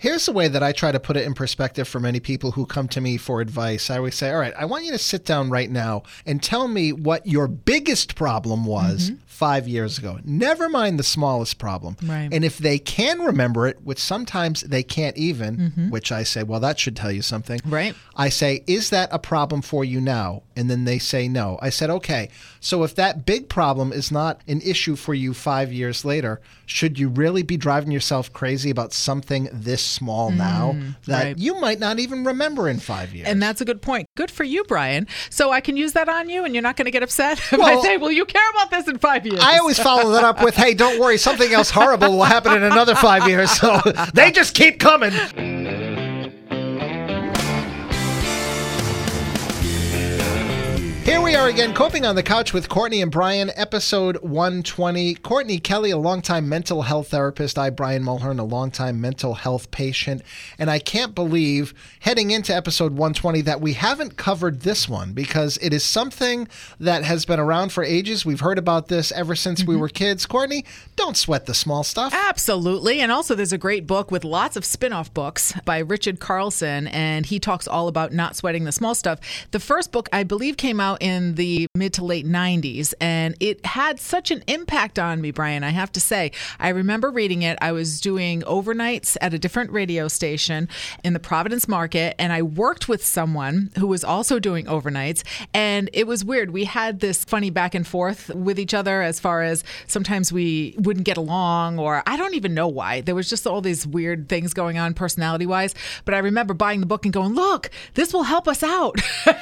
Here's the way that I try to put it in perspective for many people who come to me for advice. I always say, All right, I want you to sit down right now and tell me what your biggest problem was Mm-hmm. five years ago. Never mind the smallest problem. Right. And if they can remember it, which sometimes they can't even, which I say, Well, that should tell you something. Mm-hmm. Right. I say, Is that a problem for you now? And then they say no. I said, Okay, so if that big problem is not an issue for you five years later, should you really be driving yourself crazy about something this small now that Mm, right. you might not even remember in five years? And that's a good point. Good for you, Brian. So I can use that on you and you're not going to get upset if Well- I say, well, you care about this in five years. I always follow that up with, hey, don't worry, something else horrible will happen in another five years. So they just keep coming. Here we are again, coping on the couch with Courtney and Brian, episode 120. Courtney Kelley, a longtime mental health therapist. I, Brian Mulhern, a longtime mental health patient. And I can't believe, heading into episode 120, that we haven't covered this one because it is something that has been around for ages. We've heard about this ever since we mm-hmm. were kids. Courtney, don't sweat the small stuff. Absolutely. And also, there's a great book with lots of spin off books by Richard Carlson, and he talks all about not sweating the small stuff. The first book, I believe, came out in the mid to late 90s, and it had such an impact on me, Brian, I have to say. I remember reading it. I was doing overnights at a different radio station in the Providence market, and I worked with someone who was also doing overnights, and it was weird. We had this funny back and forth with each other as far as sometimes we wouldn't get along, or I don't even know why. There was just all these weird things going on personality wise. But I remember buying the book and going, look, this will help us out.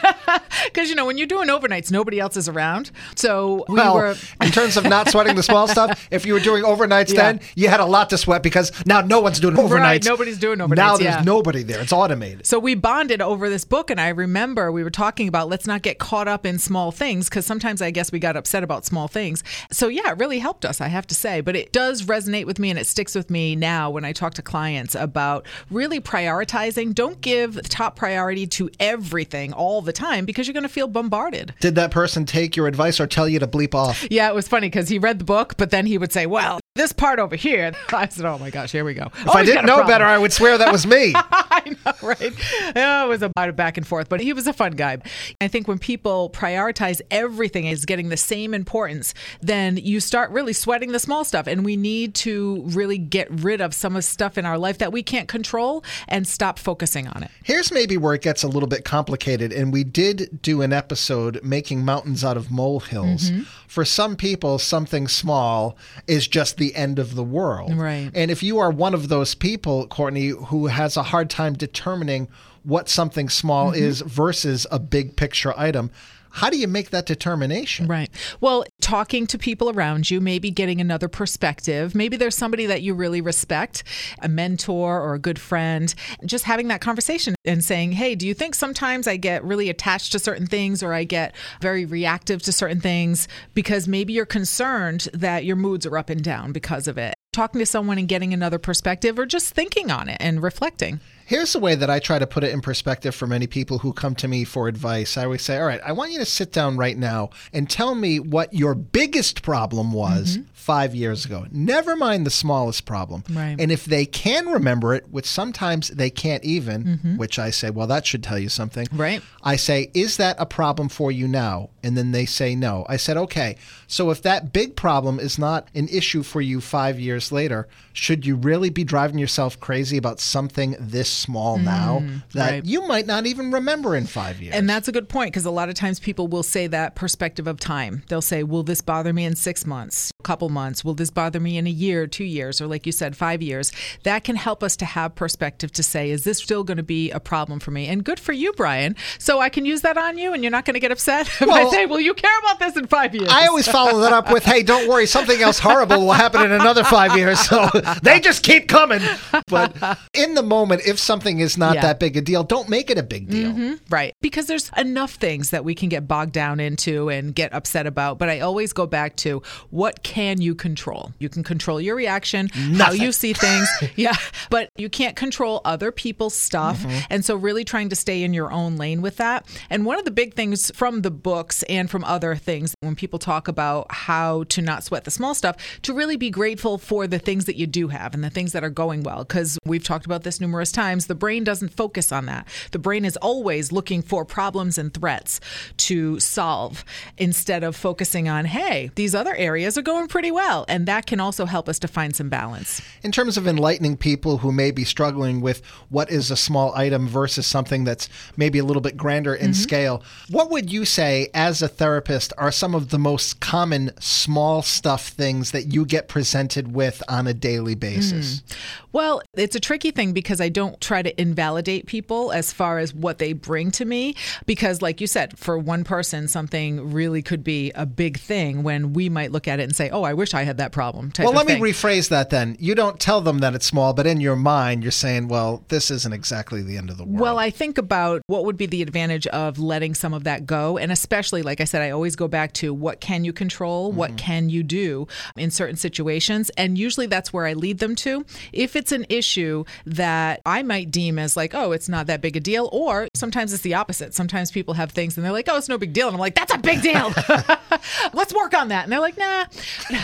Because, you know, when you're doing overnights, nobody else is around. So we well, were. in terms of not sweating the small stuff, if you were doing overnights Yeah. then, you had a lot to sweat because now no one's doing overnights. Right, nobody's doing overnights. Now there's yeah. nobody there. It's automated. So we bonded over this book, and I remember we were talking about let's not get caught up in small things because sometimes I guess we got upset about small things. So yeah, it really helped us, I have to say. But it does resonate with me, and it sticks with me now when I talk to clients about really prioritizing. Don't give top priority to everything all the time because you're going to feel bombarded. Did that person take your advice or tell you to bleep off? Yeah, it was funny because he read the book, but then he would say, "Well, this part over here." I said, "Oh my gosh, here we go." If I didn't know better, I would swear that was me. I know, right? Oh, it was a about a back and forth, but he was a fun guy. I think when people prioritize everything as getting the same importance, then you start really sweating the small stuff. And we need to really get rid of some of the stuff in our life that we can't control and stop focusing on it. Here's maybe where it gets a little bit complicated. And we did do an episode making mountains out of molehills. Mm-hmm. For some people, something small is just the end of the world. Right. And if you are one of those people, Courtney, who has a hard time determining what something small Mm-hmm. is versus a big picture item, how do you make that determination? Right. Well, talking to people around you, maybe getting another perspective. Maybe there's somebody that you really respect, a mentor or a good friend. Just having that conversation and saying, hey, do you think sometimes I get really attached to certain things or I get very reactive to certain things because maybe you're concerned that your moods are up and down because of it? Talking to someone and getting another perspective or just thinking on it and reflecting. Here's the way that I try to put it in perspective for many people who come to me for advice. I always say, All right, I want you to sit down right now and tell me what your biggest problem was mm-hmm. five years ago. Never mind the smallest problem. Right. And if they can remember it, which sometimes they can't even, mm-hmm. which I say, Well, that should tell you something. Right. I say, Is that a problem for you now? And then they say no. I said, Okay, so if that big problem is not an issue for you five years later, should you really be driving yourself crazy about something this small mm-hmm. now that right. you might not even remember in five years? And that's a good point because a lot of times people will say that perspective of time. They'll say, Will this bother me in six months, a couple months? Will this bother me in a year, two years, or like you said, five years? That can help us to have perspective to say, Is this still going to be a problem for me? And good for you, Brian. So I can use that on you and you're not going to get upset if I Well- say, Will you care about this in five years. I always follow that up with, hey, don't worry, something else horrible will happen in another five years. So they just keep coming. But in the moment, if something is not Yeah. that big a deal, don't make it a big deal. Right. Because there's enough things that we can get bogged down into and get upset about. But I always go back to what can you control? You can control your reaction, how you see things. yeah. But you can't control other people's stuff. Mm-hmm. And so, really trying to stay in your own lane with that. And one of the big things from the books and from other things, when people talk about how to not sweat the small stuff, to really be grateful for the things that you do have and the things that are going well. Because we've talked about this numerous times. The brain doesn't focus on that. The brain is always looking for problems and threats to solve instead of focusing on, hey, these other areas are going pretty well. And that can also help us to find some balance. In terms of enlightening people who may be struggling with what is a small item versus something that's maybe a little bit grander in mm-hmm. scale, what would you say as a therapist are some of the most common small stuff things that you get presented with on a daily basis? Hmm. Well, it's a tricky thing because I don't try to invalidate people as far as what they bring to me. Because, like you said, for one person, something really could be a big thing when we might look at it and say, oh, I wish I had that problem. Well, let thing. me rephrase that then. You don't tell them that it's small, but in your mind, you're saying, well, this isn't exactly the end of the world. Well, I think about what would be the advantage of letting some of that go. And especially, like I said, I always go back to what can you control? What mm-hmm. can you do in certain situations? And usually that's where I lead them to. If it's an issue that I might deem as like, oh, it's not that big a deal, or sometimes it's the opposite. Sometimes people have things and they're like, oh, it's no big deal. And I'm like, that's a big deal. Let's work on that. And they're like, nah.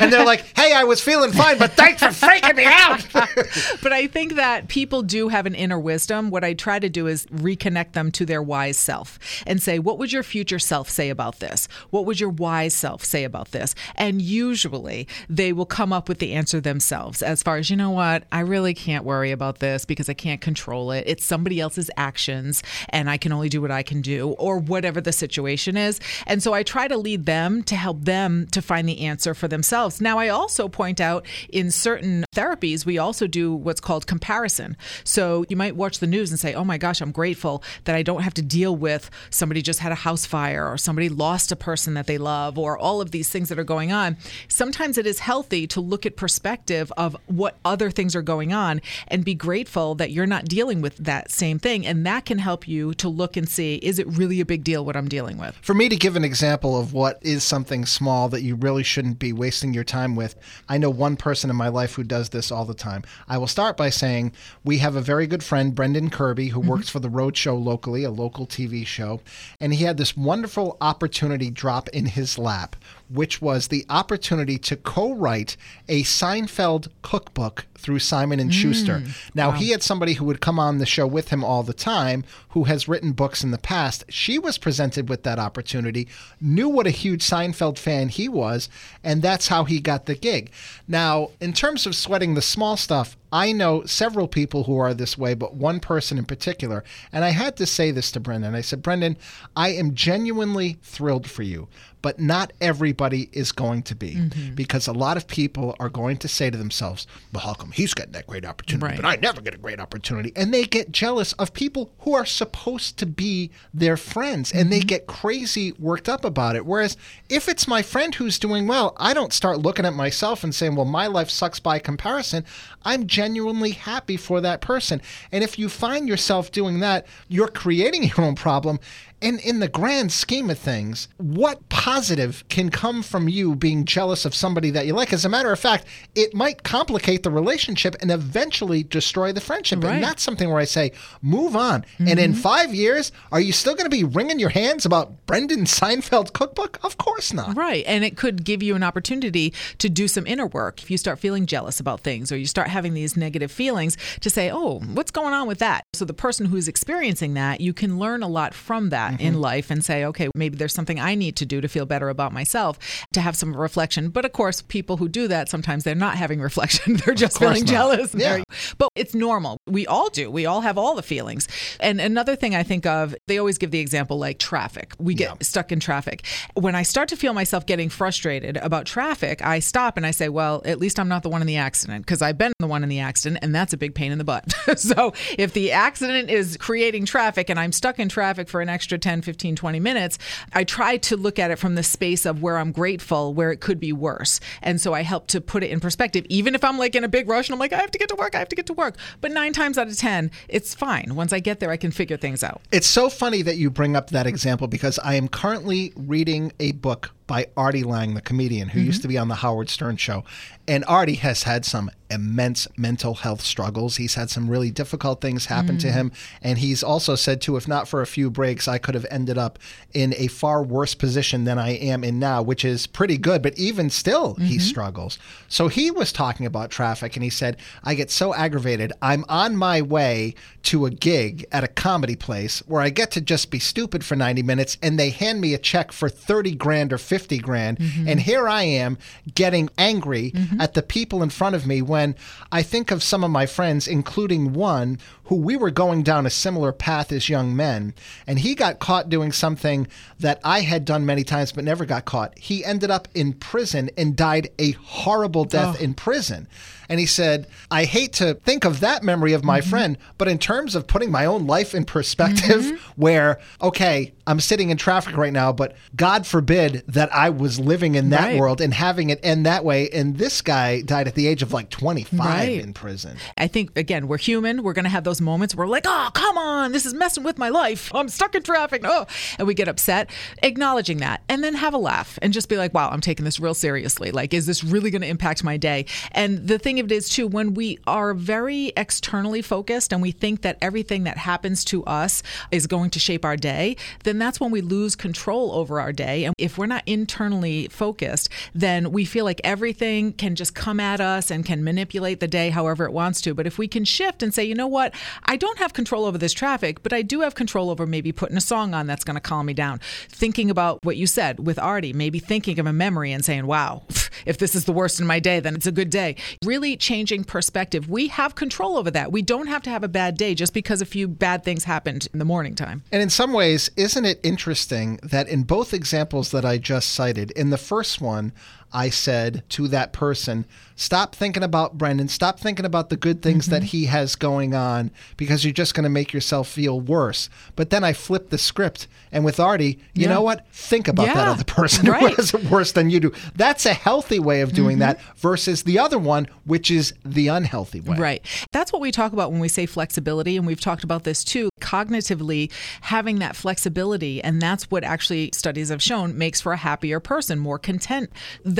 and they're like, hey, I was feeling fine, but thanks for freaking me out. but I think that people do have an inner wisdom. What I try to do is reconnect them to their wise self and say, what would your future self say about this? What would your wise self say about this? And usually they will come up with the answer themselves as far as, you know what, I really can't worry about this because I can't control it. It's somebody else's actions and I can only do what I can do or whatever the situation is. And so I try to lead them to help them to find the answer for themselves. Now, I also point out in certain therapies, we also do what's called comparison. So you might watch the news and say, oh my gosh, I'm grateful that I don't have to deal with somebody just had a house fire or somebody lost a person that they love or all of these things that are going on. Sometimes it is healthy to look at perspective of what other things are going on and be grateful that you're not dealing with that same thing. And that can help you to look and see, is it really a big deal what I'm dealing with? For me to give an example of what is something small that you really shouldn't be wasting your time with, I know one person in my life who does this all the time. I will start by saying we have a very good friend, Brendan Kirby, who works mm-hmm. for the Rhode Show locally, a local TV show, and he had this wonderful opportunity drop in his lap, which was the opportunity to co-write a Seinfeld cookbook through Simon and Schuster. Mm. Now he had somebody who would come on the show with him all the time who has written books in the past. She was presented with that opportunity, knew what a huge Seinfeld fan he was, and that's how he got the gig. Now, in terms of sweating the small stuff, I know several people who are this way, but one person in particular. And I had to say this to Brendan. I said, Brendan, I am genuinely thrilled for you, but not everybody is going to be mm-hmm. because a lot of people are going to say to themselves, well, how come he's getting that great opportunity, Right. but I never get a great opportunity? And they get jealous of people who are supposed to be their friends and they mm-hmm. get crazy worked up about it. Whereas if it's my friend who's doing well, I don't start looking at myself and saying, well, my life sucks by comparison. I'm genuinely happy for that person. And if you find yourself doing that, you're creating your own problem. And in the grand scheme of things, what positive can come from you being jealous of somebody that you like? As a matter of fact, it might complicate the relationship and eventually destroy the friendship. Right. And that's something where I say, move on. And in mm-hmm. five years, are you still going to be wringing your hands about Brendan Seinfeld's cookbook? Of course not. Right. And it could give you an opportunity to do some inner work if you start feeling jealous about things or you start having these negative feelings to say, oh, what's going on with that? So the person who's experiencing that, you can learn a lot from that Mm-hmm. in life and say, okay, maybe there's something I need to do to feel better about myself, to have some reflection. But of course, people who do that, sometimes they're not having reflection. they're just feeling not. jealous. Yeah. But it's normal. We all do. We all have all the feelings. And another thing I think of, they always give the example like traffic. We get Yeah. stuck in traffic. When I start to feel myself getting frustrated about traffic, I stop and I say, well, at least I'm not the one in the accident because I've been the one in the accident and that's a big pain in the butt. so if the accident is creating traffic and I'm stuck in traffic for an extra 10, 15, 20 minutes, I try to look at it from the space of where I'm grateful, where it could be worse. And so I help to put it in perspective, even if I'm like in a big rush and I'm like, I have to get to work, I have to get to work. But nine times out of 10, it's fine. Once I get there, I can figure things out. It's so funny that you bring up that example because I am currently reading a book by Artie Lange, the comedian who mm-hmm. used to be on the Howard Stern show. And Artie has had some immense mental health struggles. He's had some really difficult things happen mm. to him. And he's also said, too, if not for a few breaks, I could have ended up in a far worse position than I am in now, which is pretty good. But even still, mm-hmm. he struggles. So he was talking about traffic and he said, I get so aggravated. I'm on my way to a gig at a comedy place where I get to just be stupid for 90 minutes and they hand me a check for 30 grand or 50 grand. Mm-hmm. And here I am getting angry mm-hmm. at the people in front of me when I think of some of my friends, including one who we were going down a similar path as young men, and he got caught doing something that I had done many times but never got caught. He ended up in prison and died a horrible death oh. in prison. And he said, I hate to think of that memory of my mm-hmm. friend, but in terms of putting my own life in perspective, mm-hmm. where, okay, I'm sitting in traffic right now, but God forbid that I was living in that right. world and having it end that way. And this guy died at the age of like 25 right. in prison. I think, again, we're human. We're going to have those moments where we're like, oh, come on, this is messing with my life. I'm stuck in traffic. Oh, and we get upset. Acknowledging that and then have a laugh and just be like, wow, I'm taking this real seriously. Like, is this really going to impact my day? And the thing of it is, too, when we are very externally focused and we think that everything that happens to us is going to shape our day, then that's when we lose control over our day. And if we're not internally focused, then we feel like everything can just come at us and can manipulate the day however it wants to. But if we can shift and say, you know what, I don't have control over this traffic, but I do have control over maybe putting a song on that's going to calm me down. Thinking about what you said with Artie, maybe thinking of a memory and saying, wow, if this is the worst in my day, then it's a good day. Really changing perspective. We have control over that. We don't have to have a bad day just because a few bad things happened in the morning time. And in some ways, isn't it interesting that in both examples that I just cited, in the first one, I said to that person, stop thinking about Brendan, stop thinking about the good things mm-hmm. that he has going on because you're just going to make yourself feel worse. But then I flipped the script and with Artie, you yeah. know what? Think about yeah. that other person right. who has it worse than you do. That's a healthy way of doing mm-hmm. that versus the other one, which is the unhealthy way. Right. That's what we talk about when we say flexibility. And we've talked about this too. Cognitively, having that flexibility, and that's what actually studies have shown makes for a happier person, more content.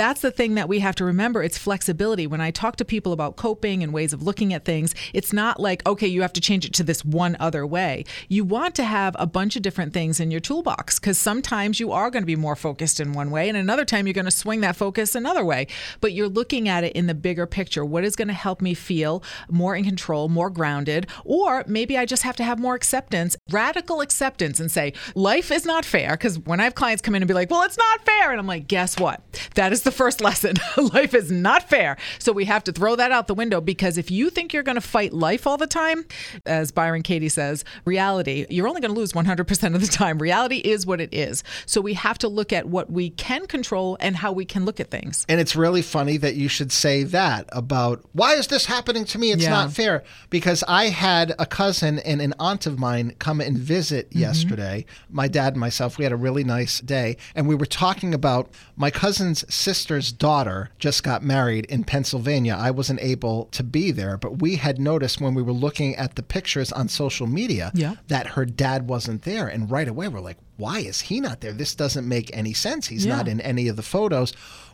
That's the thing that we have to remember. It's flexibility. When I talk to people about coping and ways of looking at things, it's not like, okay, you have to change it to this one other way. You want to have a bunch of different things in your toolbox because sometimes you are going to be more focused in one way and another time you're going to swing that focus another way but you're looking at it in the bigger picture what is going to help me feel more in control more grounded or maybe i just have to have more acceptance radical acceptance and say life is not fair because when i have clients come in and be like well it's not fair and i'm like guess what that is the first lesson life is not fair so we have to throw that out the window because if you think you're going to fight life all the time as byron katie says reality you're only going to lose 100% of the time reality is what it is. So we have to look at what we can control and how we can look at things. And it's really funny that you should say that about why is this happening to me? It's yeah. not fair. Because I had a cousin and an aunt of mine come and visit mm-hmm. yesterday. My dad and myself, we had a really nice day. And we were talking about my cousin's sister's daughter just got married in Pennsylvania. I wasn't able to be there, but we had noticed when we were looking at the pictures on social media yeah. that her dad wasn't there. And right away, we're like, why is he not there? This doesn't make any sense. He's yeah. not in any of the photos.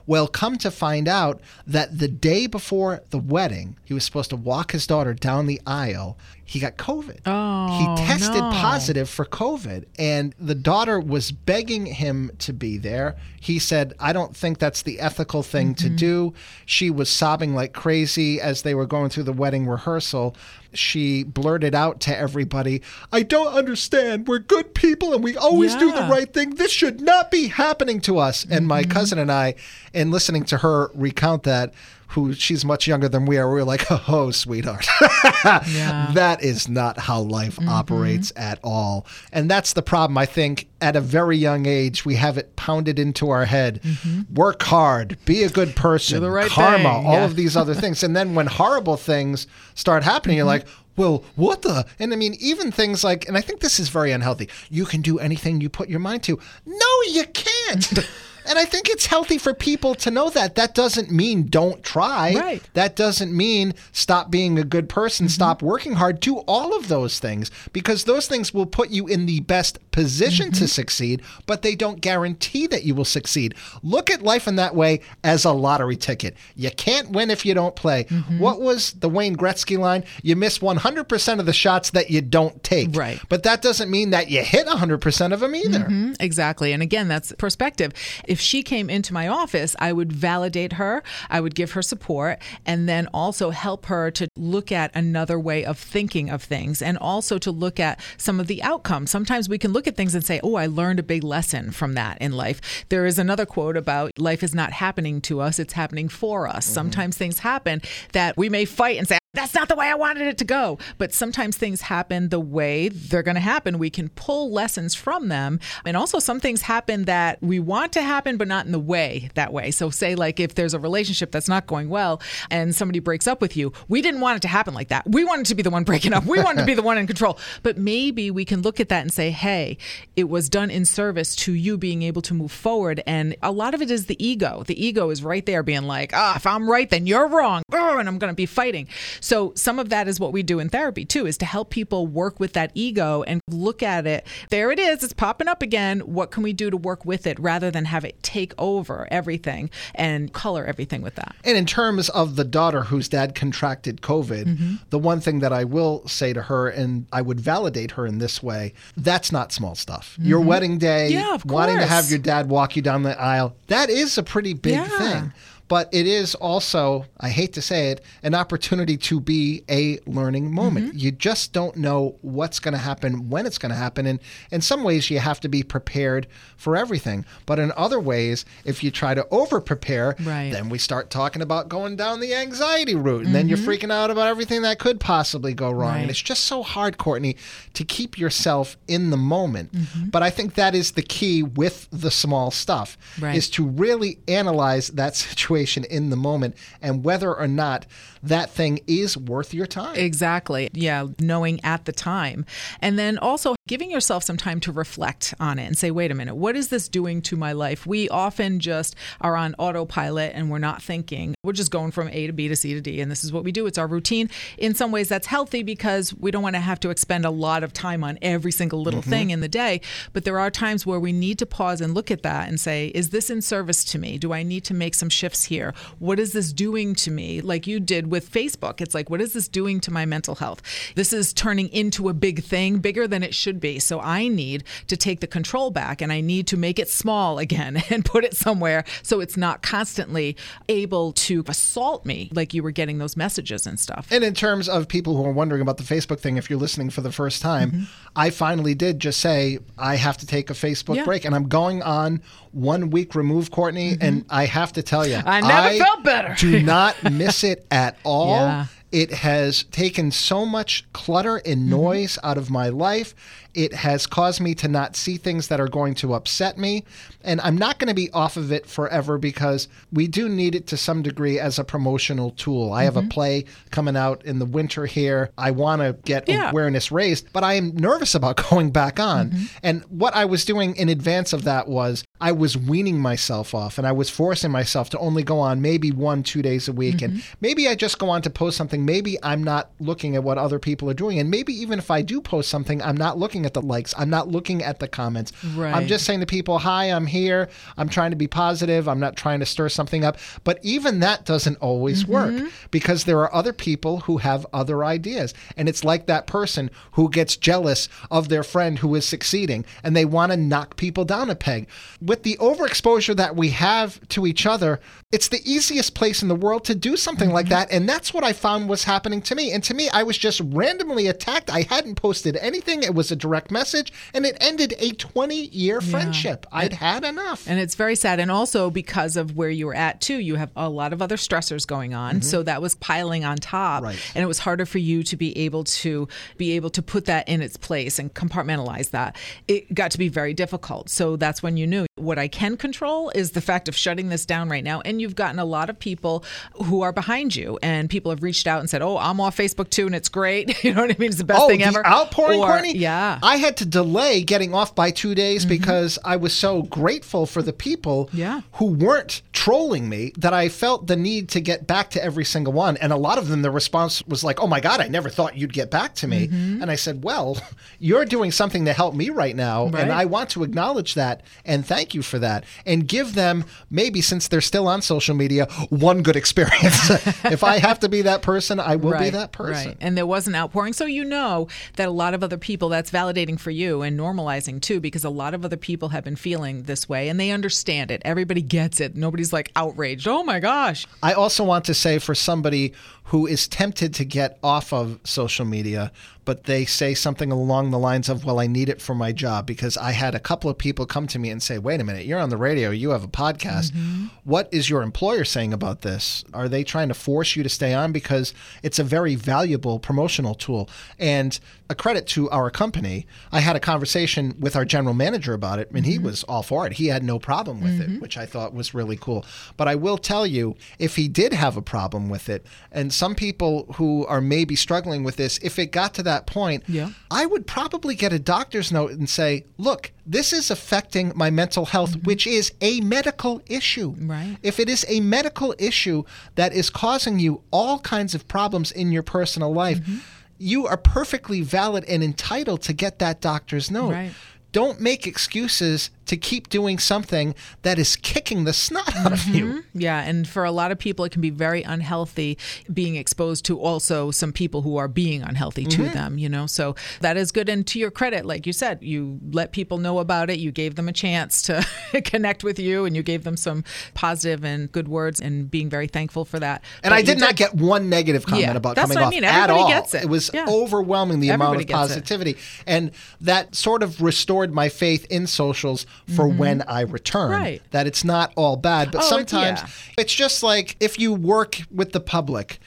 Well, come to find out that the day before the wedding, he was supposed to walk his daughter down the aisle. He got COVID. Oh, he tested no. positive for COVID, and the daughter was begging him to be there. He said, I don't think that's the ethical thing mm-hmm. to do. She was sobbing like crazy as they were going through the wedding rehearsal she blurted out to everybody, I don't understand. We're good people and we always yeah. do the right thing. This should not be happening to us. And mm-hmm. my cousin and I, in listening to her recount that, who she's much younger than we are, we are like, oh, sweetheart. yeah. That is not how life mm-hmm. operates at all. And that's the problem. I think at a very young age, we have it pounded into our head mm-hmm. work hard, be a good person, right karma, thing. all of these other things. And then when horrible things start happening, mm-hmm. you're like, well, what the? And I mean, even things like, and I think this is very unhealthy. You can do anything you put your mind to. No, you can't. And I think it's healthy for people to know that. That doesn't mean don't try. Right. That doesn't mean stop being a good person, Mm-hmm. stop working hard. Do all of those things because those things will put you in the best position Mm-hmm. to succeed, but they don't guarantee that you will succeed. Look at life in that way as a lottery ticket. You can't win if you don't play. Mm-hmm. What was the Wayne Gretzky line? You miss 100% of the shots that you don't take. Right. But that doesn't mean that you hit 100% of them either. Mm-hmm. Exactly. And again, that's perspective. If she came into my office, I would validate her, I would give her support, and then also help her to look at another way of thinking of things and also to look at some of the outcomes. Sometimes we can look at things and say, Oh, I learned a big lesson from that in life. There is another quote about life is not happening to us, it's happening for us. Mm-hmm. Sometimes things happen that we may fight and say, that's not the way I wanted it to go. But sometimes things happen the way they're going to happen. We can pull lessons from them. And also, some things happen that we want to happen, but not in the way that way. So, say, like, if there's a relationship that's not going well and somebody breaks up with you, we didn't want it to happen like that. We wanted to be the one breaking up, we wanted to be the one in control. But maybe we can look at that and say, hey, it was done in service to you being able to move forward. And a lot of it is the ego. The ego is right there being like, ah, if I'm right, then you're wrong. Oh, and I'm going to be fighting. So some of that is what we do in therapy too, is to help people work with that ego and look at it. There it is. It's popping up again. What can we do to work with it rather than have it take over everything and color everything with that? And in terms of the daughter whose dad contracted COVID, Mm-hmm. the one thing that I will say to her, and I would validate her in this way, that's not small stuff. Your wedding day, Mm-hmm. Yeah, wanting to have your dad walk you down the aisle, that is a pretty big Yeah. thing. But it is also, I hate to say it, an opportunity to be a learning moment. Mm-hmm. You just don't know what's going to happen, when it's going to happen. And in some ways, you have to be prepared for everything. But in other ways, if you try to over prepare, Right. then we start talking about going down the anxiety route. And then you're freaking out about everything that could possibly go wrong. Mm-hmm. Right. And it's just so hard, Courtney, to keep yourself in the moment. Mm-hmm. But I think that is the key with the small stuff Right. is to really analyze that situation in the moment and whether or not that thing is worth your time. Exactly. Yeah, knowing at the time. And then also giving yourself some time to reflect on it and say, wait a minute, what is this doing to my life? We often just are on autopilot and we're not thinking. We're just going from A to B to C to D, and this is what we do. It's our routine. In some ways, that's healthy because we don't want to have to expend a lot of time on every single little mm-hmm. thing in the day. But there are times where we need to pause and look at that and say, is this in service to me? Do I need to make some shifts here? What is this doing to me? Like you did with Facebook. It's like, what is this doing to my mental health? This is turning into a big thing, bigger than it should be. So I need to take the control back and I need to make it small again and put it somewhere so it's not constantly able to assault me like you were getting those messages and stuff. And in terms of people who are wondering about the Facebook thing, if you're listening for the first time, Mm-hmm. I finally did just say I have to take a Facebook Yeah. break, and I'm going on one week remove, Courtney. And I have to tell you, Mm-hmm. I never felt better. do not miss it at all. Yeah. It has taken so much clutter and Mm-hmm. noise out of my life. It has caused me to not see things that are going to upset me. And I'm not going to be off of it forever because we do need it to some degree as a promotional tool. I have Mm-hmm. a play coming out in the winter here. I want to get Yeah. awareness raised, but I am nervous about going back on. Mm-hmm. And what I was doing in advance of that was I was weaning myself off and I was forcing myself to only go on maybe one, two days a week. And Mm-hmm. maybe I just go on to post something. Maybe I'm not looking at what other people are doing. And maybe even if I do post something, I'm not looking at the likes. I'm not looking at the comments. I'm just saying to people, hi, I'm here. I'm trying to be positive. I'm not trying to stir something up. But even that doesn't always mm-hmm. work because there are other people who have other ideas. And it's like that person who gets jealous of their friend who is succeeding and they want to knock people down a peg. With the overexposure that we have to each other, it's the easiest place in the world to do something like mm-hmm. that. And that's what I found was happening to me. And to me, I was just randomly attacked. I hadn't posted anything. It was a direct message and it ended a 20 year friendship. I'd had enough. And it's very sad. And also because of where you were at, too, you have a lot of other stressors going on. So that was piling on top. Mm-hmm. Right. And it was harder for you to be able to be able to put that in its place and compartmentalize that. It got to be very difficult. So that's when you knew what I can control is the fact of shutting this down right now. And you've gotten a lot of people who are behind you and people have reached out out and said, "Oh, I'm off Facebook too, and it's great." you know what I mean? It's the best oh, thing the ever. outpouring, Or- Courtney? Yeah. I had to delay getting off by two days because I was so grateful for the people Mm-hmm. Yeah. who weren't trolling me that I felt the need to get back to every single one. And a lot of them, the response was like, oh my God, I never thought you'd get back to me. Mm-hmm. And I said, well, you're doing something to help me right now. Right. And I want to acknowledge that and thank you for that. And give them, maybe since they're still on social media, one good experience. if I have to be that person, I will be that person. Right. And there was an outpouring. So you know that a lot of other people, that's validating for you and normalizing too, because a lot of other people have been feeling this way and they understand it. Everybody gets it. Nobody's like outraged. Oh my gosh. I also want to say for somebody who is tempted to get off of social media, but they say something along the lines of, Well, I need it for my job, because I had a couple of people come to me and say, Wait a minute, you're on the radio, you have a podcast. Mm-hmm. What is your employer saying about this? Are they trying to force you to stay on? Because it's a very valuable promotional tool. And a credit to our company, I had a conversation with our general manager about it, and he mm-hmm. was all for it. He had no problem with it, mm-hmm. which I thought was really cool. But I will tell you, if he did have a problem with it, and some people who are maybe struggling with this, if it got to that point, Yeah. I would probably get a doctor's note and say, look, this is affecting my mental health, which is a medical issue. Right. If it is a medical issue that is causing you all kinds of problems in your personal life, Mm-hmm. you are perfectly valid and entitled to get that doctor's note. Right. Don't make excuses to keep doing something that is kicking the snot out of you. Mm-hmm. Yeah, and for a lot of people, it can be very unhealthy being exposed to also some people who are being unhealthy to mm-hmm. them, you know? So that is good. And to your credit, like you said, you let people know about it, you gave them a chance to connect with you, and you gave them some positive and good words, and being very thankful for that. And But I did not get one negative comment Yeah, about coming what I off mean. at Everybody all. gets it. was Yeah. overwhelming the amount of gets it. positivity, and that sort of restored my faith in socials for when I return. Mm-hmm. Right. That it's not all bad, but Oh, sometimes yeah. it's just like if you work with the public,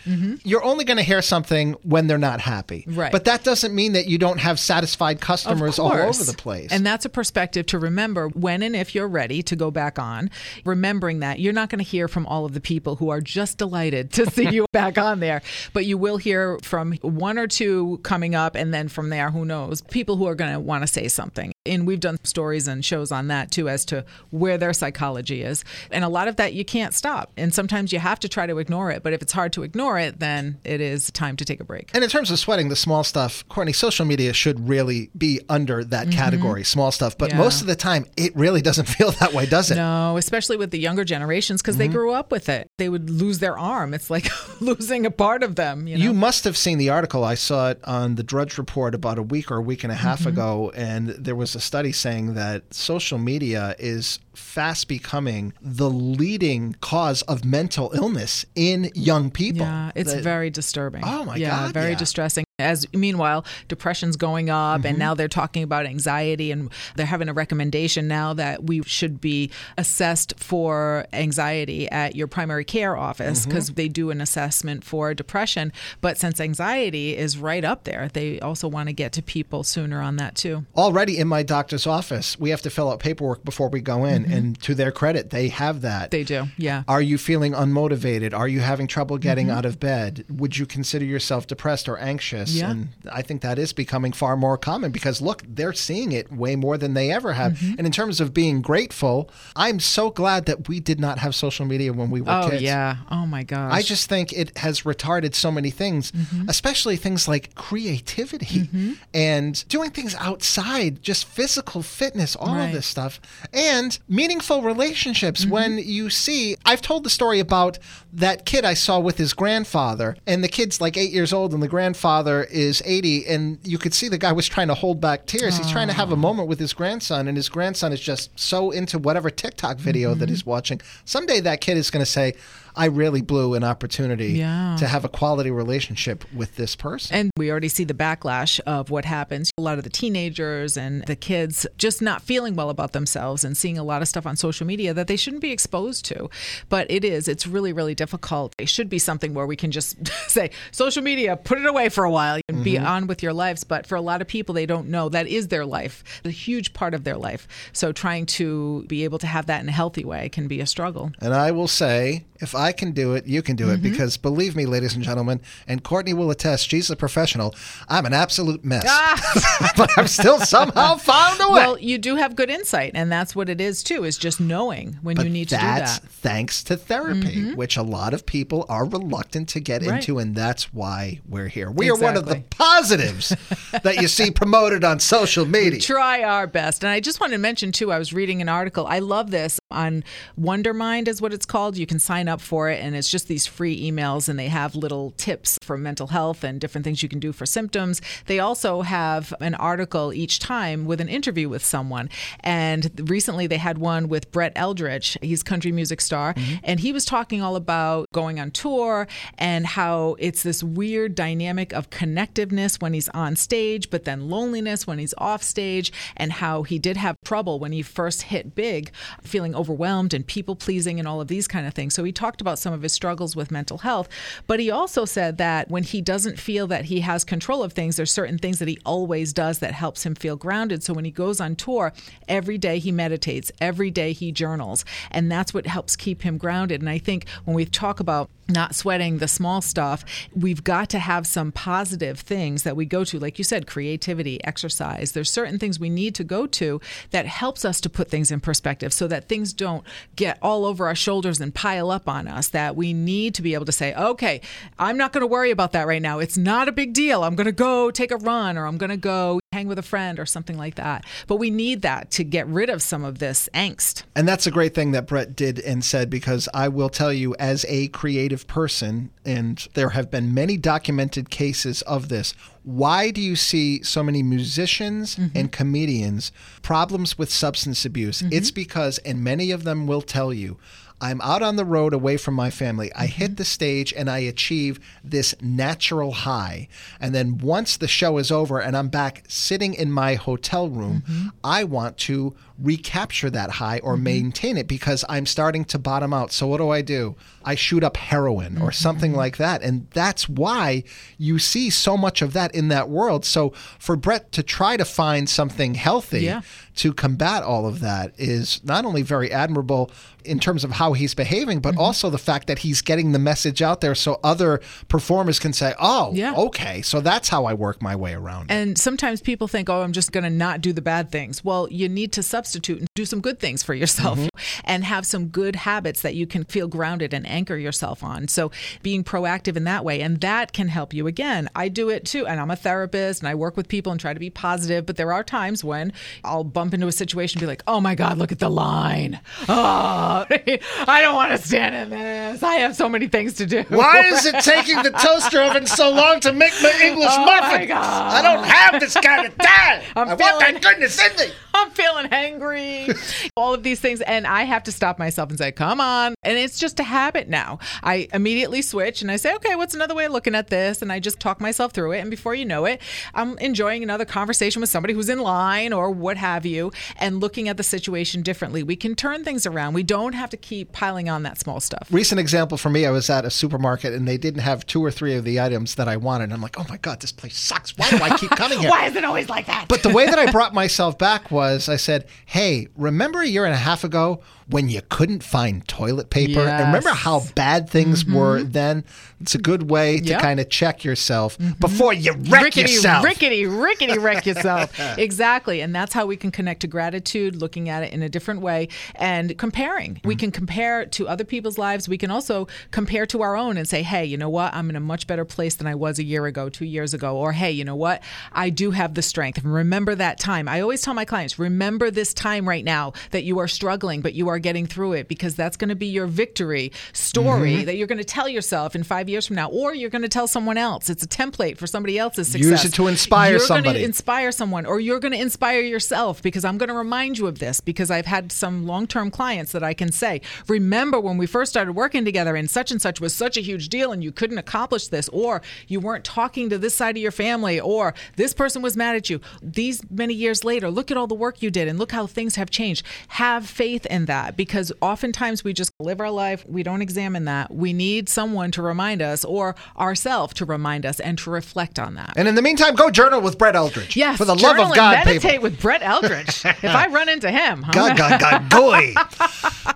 you're only going to hear something when they're not happy. Mm-hmm. Right. But that doesn't mean that you don't have satisfied customers all over the place. And that's a perspective to remember when and if you're ready to go back on. Remembering that you're not going to hear from all of the people who are just delighted to see you back on there, but you will hear from one or two coming up, and then from there, who knows, people who are going to want to say something. And we've done stories and shows on that too as to where their psychology is. And a lot of that you can't stop. And sometimes you have to try to ignore it. But if it's hard to ignore it, then it is time to take a break. And in terms of sweating the small stuff, Courtney, social media should really be under that category, small stuff. But Mm-hmm. Yeah. most of the time, it really doesn't feel that way, does it? No, especially with the younger generations because they grew up with it. They would lose their arm. It's like losing a part of them. You know? You must have seen the article. I saw it on the Drudge Report about a week or a week and a half Mm-hmm. ago, and there was a study saying that social media is fast becoming the leading cause of mental illness in young people. yeah, it's That- very disturbing. Oh, my yeah, God, very yeah. distressing. As meanwhile, depression's going up, Mm-hmm. and now they're talking about anxiety, and they're having a recommendation now that we should be assessed for anxiety at your primary care office Mm-hmm. because they do an assessment for depression. But since anxiety is right up there, they also want to get to people sooner on that too. Already in my doctor's office, we have to fill out paperwork before we go in, and to their credit, they have that. Mm-hmm. They do, yeah. Are you feeling unmotivated? Are you having trouble getting out of bed? Would you consider yourself depressed or anxious? Yeah. And I think that is becoming far more common because look, they're seeing it way more than they ever have. Mm-hmm. And in terms of being grateful, I'm so glad that we did not have social media when we were Oh kids. yeah. Oh my gosh. I just think it has retarded so many things, Mm-hmm. especially things like creativity and doing things outside, just physical fitness, all of this stuff, and meaningful relationships. Mm-hmm. When you see, I've told the story about that kid I saw with his grandfather, and the kid's like eight years old, and the grandfather is 80, and you could see the guy was trying to hold back tears. He's trying to have a moment with his grandson, and his grandson is just so into whatever TikTok video Mm-hmm. that he's watching. Someday that kid is going to say, I really blew an opportunity Yeah. to have a quality relationship with this person. And we already see the backlash of what happens. A lot of the teenagers and the kids just not feeling well about themselves and seeing a lot of stuff on social media that they shouldn't be exposed to. But it is, it's really, really difficult. It should be something where we can just say, social media, put it away for a while and be mm-hmm. on with your lives. But for a lot of people, they don't know that is their life, a huge part of their life. So trying to be able to have that in a healthy way can be a struggle. And I will say, if I can do it, you can do Mm-hmm. it. Because believe me, ladies and gentlemen, and Courtney will attest, she's a professional. I'm an absolute mess. but I've still somehow found a way. Ah! Well, you do have good insight, and that's what it is too. Is just knowing when you need to do that. Mm-hmm. thanks to therapy, which a lot of people are reluctant to get Right. into, and that's why we're here. We are one of the positives that you see promoted on social media. Try our best. And I just wanted to mention too, I was reading an article. I love this on Wondermind is what it's called. You can sign up for it and it's just these free emails and they have little tips for mental health and different things you can do for symptoms. They also have an article each time with an interview with someone. And recently they had one with Brett Eldredge. He's a country music star mm-hmm. and he was talking all about going on tour and how it's this weird dynamic of connectiveness when he's on stage, but then loneliness when he's off stage, and how he did have trouble when he first hit big, feeling overwhelmed and people pleasing and all of these kind of things. So he talked about some of his struggles with mental health, but he also said that when he doesn't feel that he has control of things, there's certain things that he always does that helps him feel grounded. So when he goes on tour, every day he meditates, every day he journals, and that's what helps keep him grounded. And I think when we talk about not sweating the small stuff, we've got to have some positive things that we go to. Like you said, creativity, exercise. There's certain things we need to go to that helps us to put things in perspective so that things don't get all over our shoulders and pile up on us. That we need to be able to say, okay, I'm not going to worry about that right now. It's not a big deal. I'm going to go take a run or I'm going to go hang with a friend or something like that. But we need that to get rid of some of this angst. And that's a great thing that Brett did and said because I will tell you, as a creative person, and there have been many documented cases of this. Why do you see so many musicians mm-hmm. and comedians problems with substance abuse? Mm-hmm. It's because, and many of them will tell you, I'm out on the road away from my family. I hit mm-hmm. the stage and I achieve this natural high. And then once the show is over and I'm back sitting in my hotel room, mm-hmm. I want to recapture that high or mm-hmm. maintain it because I'm starting to bottom out. So what do I do? I shoot up heroin or something like that. And that's why you see so much of that in that world. So for Brett to try to find something healthy Yeah. to combat all of that is not only very admirable in terms of how he's behaving, but mm-hmm. also the fact that he's getting the message out there so other performers can say, oh, Yeah. okay, so that's how I work my way around. it." And sometimes people think, oh, I'm just going to not do the bad things. Well, you need to substitute and do some good things for yourself mm-hmm. and have some good habits that you can feel grounded and anchor yourself on. So being proactive in that way, and that can help you. Again, I do it too. And I'm a therapist and I work with people and try to be positive. But there are times when I'll bump into a situation and be like, oh my God, look at the line. Oh, I don't want to stand in this. I have so many things to do. Why is it taking the toaster oven so long to make my English Oh muffin? my God. I don't have this kind of time. I'm I want that goodness in me. I'm feeling hangry. All of these things. And I have to stop myself and say, come on. And it's just a habit now. I immediately switch and I say, okay, what's another way of looking at this? And I just talk myself through it. And before you know it, I'm enjoying another conversation with somebody who's in line or what have you and looking at the situation differently. We can turn things around. We don't have to keep piling on that small stuff. Recent example for me, I was at a supermarket and they didn't have two or three of the items that I wanted. I'm like, oh my God, this place sucks. Why do I keep coming here? Why is it always like that? But the way that I brought myself back was I said, Hey, remember a year and a half ago when you couldn't find toilet paper? And remember how bad things mm-hmm. were then? It's a good way to Yep. kind of check yourself mm-hmm. before you wreck rickety, yourself. rickety, rickety wreck yourself. exactly. And that's how we can connect to gratitude, looking at it in a different way and comparing. We mm-hmm. can compare to other people's lives. We can also compare to our own and say, hey, you know what? I'm in a much better place than I was a year ago, two years ago. Or, hey, you know what? I do have the strength. Remember that time. I always tell my clients, remember this time right now that you are struggling, but you are getting through it because that's going to be your victory story mm-hmm. that you're going to tell yourself in five years from now, or you're going to tell someone else. It's a template for somebody else's success. Use it to inspire you're Going somebody. to inspire someone, or you're going to inspire yourself because I'm going to remind you of this because I've had some long term clients that I can say, remember when we first started working together and such and such was such a huge deal and you couldn't accomplish this, or you weren't talking to this side of your family, or this person was mad at you. These many years later, look at all the work you did and look how things have changed. Have faith in that. That because oftentimes we just live our life, we don't examine that. We need someone to remind us or ourselves to remind us and to reflect on that. And in the meantime, go journal with Brett Eldredge. Yes, For the love of God, meditate people. with Brett Eldredge. if I run into him, I'm God, God, God, goy.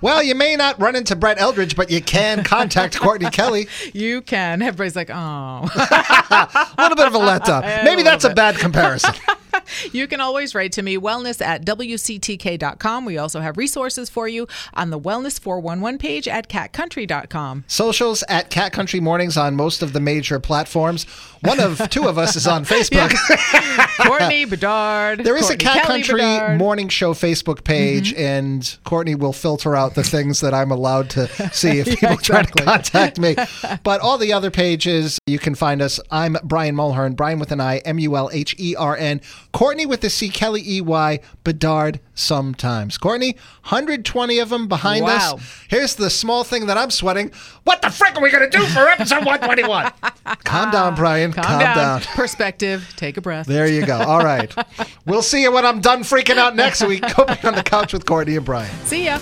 well, you may not run into Brett Eldredge, but you can contact Courtney Kelley. you can. Everybody's like, oh. A little bit of a letdown. Maybe that's a bad comparison. You can always write to me, wellness at WCTK.com. We also have resources for you on the Wellness 411 page at catcountry.com. Socials at Cat Country Mornings on most of the major platforms. One of two of us is on Facebook. Courtney Bedard. There is Courtney a Cat Kelley Country Bedard. Morning Show Facebook page, mm-hmm. and Courtney will filter out the things that I'm allowed to see if people try to contact me. But all the other pages, you can find us. I'm Brian Mulhern, Brian with an I, M U L H E R N. Courtney with the C, Kelley EY, Bedard sometimes. Courtney, 120 of them behind wow. us. Here's the small thing that I'm sweating. What the frick are we going to do for episode 121? Calm down, Brian. Calm, Calm down. down. Perspective. Take a breath. There you go. All right. we'll see you when I'm done freaking out next week. Go back on the couch with Courtney and Brian. See ya.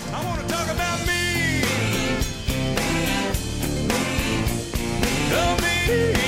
Tell me.